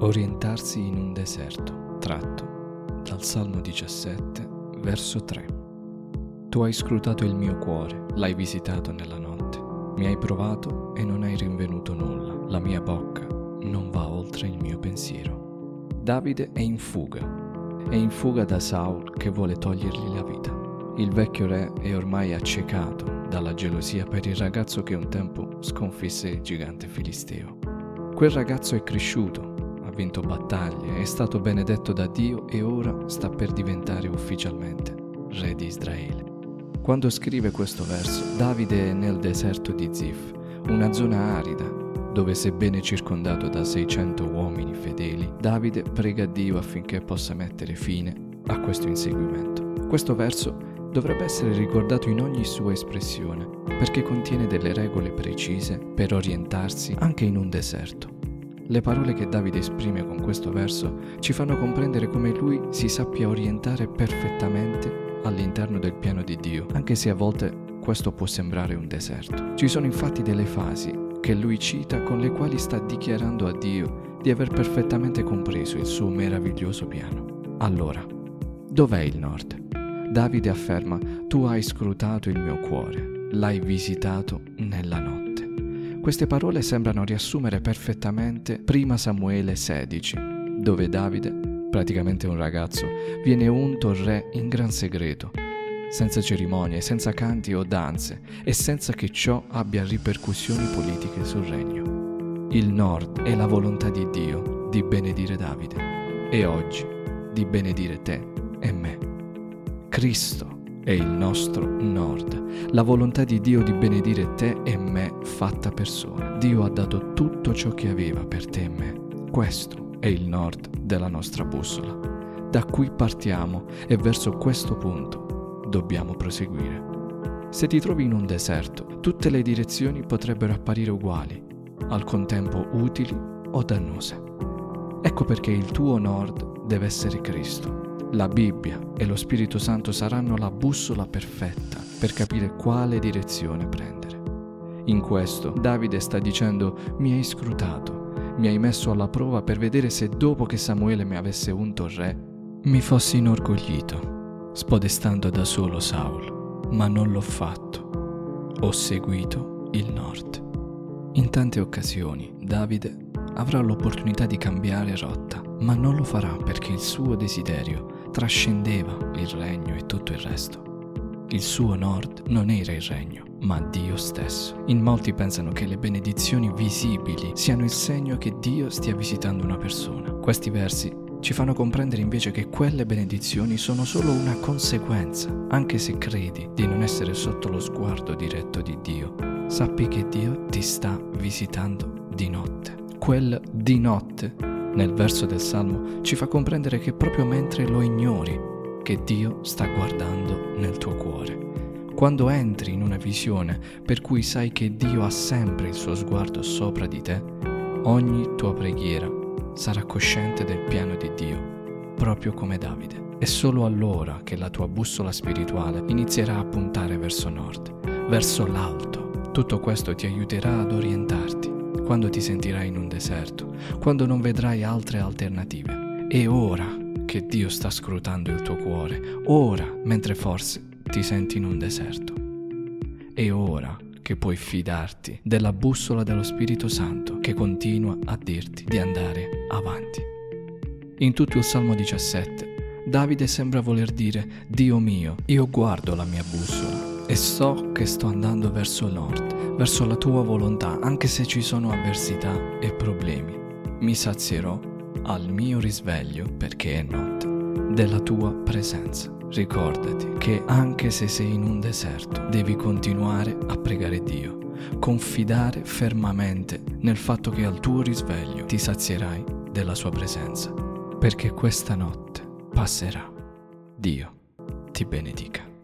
Orientarsi in un deserto, tratto dal Salmo 17, verso 3. Tu hai scrutato il mio cuore, l'hai visitato nella notte. Mi hai provato e non hai rinvenuto nulla. La mia bocca non va oltre il mio pensiero. Davide è in fuga. È in fuga da Saul che vuole togliergli la vita. Il vecchio re è ormai accecato dalla gelosia per il ragazzo che un tempo sconfisse il gigante filisteo. Quel ragazzo è cresciuto, vinto battaglie, è stato benedetto da Dio e ora sta per diventare ufficialmente re di Israele. Quando scrive questo verso, Davide è nel deserto di Zif, una zona arida, dove sebbene circondato da 600 uomini fedeli, Davide prega Dio affinché possa mettere fine a questo inseguimento. Questo verso dovrebbe essere ricordato in ogni sua espressione, perché contiene delle regole precise per orientarsi anche in un deserto. Le parole che Davide esprime con questo verso ci fanno comprendere come lui si sappia orientare perfettamente all'interno del piano di Dio, anche se a volte questo può sembrare un deserto. Ci sono infatti delle fasi che lui cita con le quali sta dichiarando a Dio di aver perfettamente compreso il suo meraviglioso piano. Allora, dov'è il nord? Davide afferma, tu hai scrutato il mio cuore, l'hai visitato nella notte. Queste parole sembrano riassumere perfettamente prima Samuele 16, dove Davide, praticamente un ragazzo, viene unto re in gran segreto, senza cerimonie, senza canti o danze e senza che ciò abbia ripercussioni politiche sul regno. Il nord è la volontà di Dio di benedire Davide e oggi di benedire te e me. Cristo è il nostro nord, la volontà di Dio di benedire te e me fatta persona. Dio ha dato tutto ciò che aveva per te e me. Questo è il nord della nostra bussola. Da qui partiamo e verso questo punto dobbiamo proseguire. Se ti trovi in un deserto, tutte le direzioni potrebbero apparire uguali, al contempo utili o dannose. Ecco perché il tuo nord deve essere Cristo la Bibbia e lo Spirito Santo saranno la bussola perfetta per capire quale direzione prendere. In questo Davide sta dicendo mi hai scrutato, mi hai messo alla prova per vedere se dopo che Samuele mi avesse unto re, mi fossi inorgoglito, spodestando da solo Saul, ma non l'ho fatto. Ho seguito il nord. In tante occasioni Davide avrà l'opportunità di cambiare rotta, ma non lo farà perché il suo desiderio trascendeva il regno e tutto il resto. Il suo nord non era il regno, ma Dio stesso. In molti pensano che le benedizioni visibili siano il segno che Dio stia visitando una persona. Questi versi ci fanno comprendere invece che quelle benedizioni sono solo una conseguenza, anche se credi di non essere sotto lo sguardo diretto di Dio. Sappi che Dio ti sta visitando di notte. Quel di notte nel verso del Salmo ci fa comprendere che proprio mentre lo ignori, che Dio sta guardando nel tuo cuore. Quando entri in una visione per cui sai che Dio ha sempre il suo sguardo sopra di te, ogni tua preghiera sarà cosciente del piano di Dio, proprio come Davide. È solo allora che la tua bussola spirituale inizierà a puntare verso nord, verso l'alto. Tutto questo ti aiuterà ad orientarti quando ti sentirai in un deserto, quando non vedrai altre alternative. È ora che Dio sta scrutando il tuo cuore, ora mentre forse ti senti in un deserto. È ora che puoi fidarti della bussola dello Spirito Santo che continua a dirti di andare avanti. In tutto il Salmo 17, Davide sembra voler dire, Dio mio, io guardo la mia bussola e so che sto andando verso nord verso la tua volontà, anche se ci sono avversità e problemi. Mi sazierò al mio risveglio, perché è notte, della tua presenza. Ricordati che anche se sei in un deserto, devi continuare a pregare Dio, confidare fermamente nel fatto che al tuo risveglio ti sazierai della sua presenza, perché questa notte passerà. Dio ti benedica.